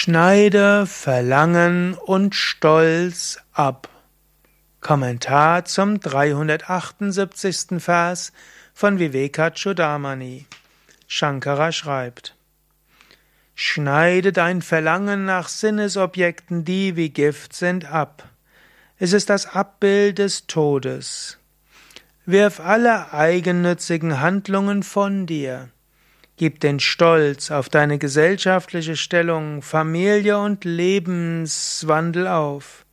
Schneide Verlangen und Stolz ab. Kommentar zum 378. Vers von Vivekachudamani. Shankara schreibt: Schneide dein Verlangen nach Sinnesobjekten, die wie Gift sind, ab. Es ist das Abbild des Todes. Wirf alle eigennützigen Handlungen von dir. Gib den Stolz auf deine gesellschaftliche Stellung, Familie und Lebenswandel auf.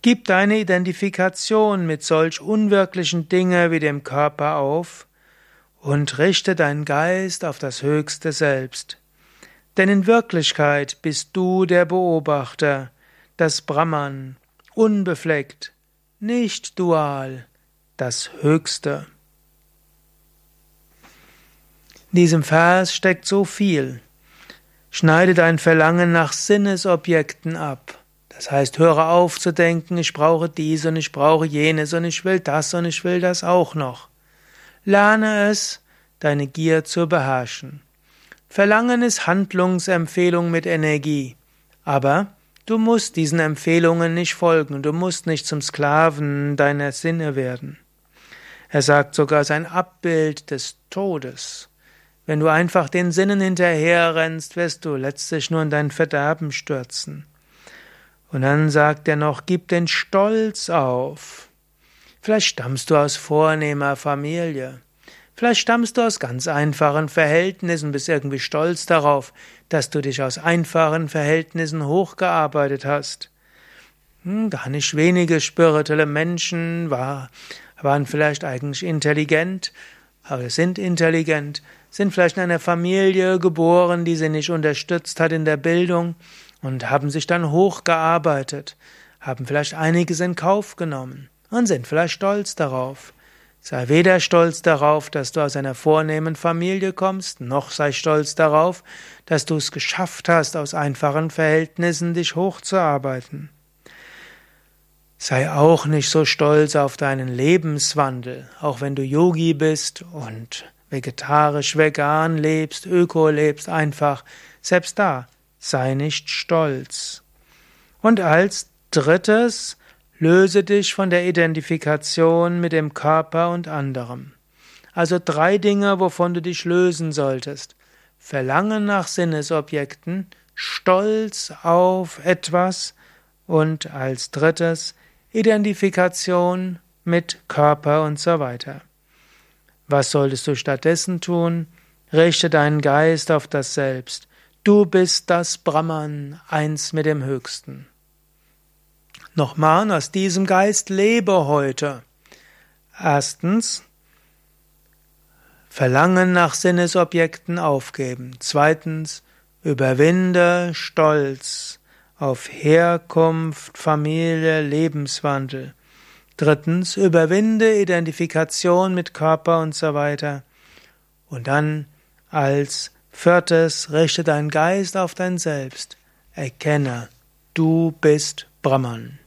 Gib deine Identifikation mit solch unwirklichen Dinge wie dem Körper auf und richte deinen Geist auf das höchste Selbst. Denn in Wirklichkeit bist du der Beobachter, das Brahman, unbefleckt, nicht dual, das Höchste. In diesem Vers steckt so viel. Schneide dein Verlangen nach Sinnesobjekten ab. Das heißt, höre auf zu denken, ich brauche dies und ich brauche jenes und ich will das und ich will das auch noch. Lerne es, deine Gier zu beherrschen. Verlangen ist Handlungsempfehlung mit Energie. Aber du musst diesen Empfehlungen nicht folgen, du musst nicht zum Sklaven deiner Sinne werden. Er sagt sogar sein Abbild des Todes. Wenn du einfach den Sinnen hinterherrennst, wirst du letztlich nur in dein Verderben stürzen. Und dann sagt er noch, gib den Stolz auf. Vielleicht stammst du aus vornehmer Familie. Vielleicht stammst du aus ganz einfachen Verhältnissen, bist irgendwie stolz darauf, dass du dich aus einfachen Verhältnissen hochgearbeitet hast. Hm, gar nicht wenige spirituelle Menschen war, waren vielleicht eigentlich intelligent, aber sind intelligent, sind vielleicht in einer Familie geboren, die sie nicht unterstützt hat in der Bildung und haben sich dann hochgearbeitet, haben vielleicht einiges in Kauf genommen und sind vielleicht stolz darauf. Sei weder stolz darauf, dass du aus einer vornehmen Familie kommst, noch sei stolz darauf, dass du es geschafft hast, aus einfachen Verhältnissen dich hochzuarbeiten. Sei auch nicht so stolz auf deinen Lebenswandel, auch wenn du Yogi bist und vegetarisch, vegan lebst, öko lebst, einfach, selbst da, sei nicht stolz. Und als drittes, löse dich von der Identifikation mit dem Körper und anderem. Also drei Dinge, wovon du dich lösen solltest. Verlangen nach Sinnesobjekten, Stolz auf etwas und als drittes Identifikation mit Körper und so weiter. Was solltest du stattdessen tun? Richte deinen Geist auf das Selbst. Du bist das Brahman, eins mit dem Höchsten. Nochmal, aus diesem Geist lebe heute. Erstens, Verlangen nach Sinnesobjekten aufgeben. Zweitens, überwinde Stolz auf Herkunft, Familie, Lebenswandel. Drittens, überwinde Identifikation mit Körper und so weiter. Und dann als viertes, richte deinen Geist auf dein Selbst. Erkenne, du bist Brahman.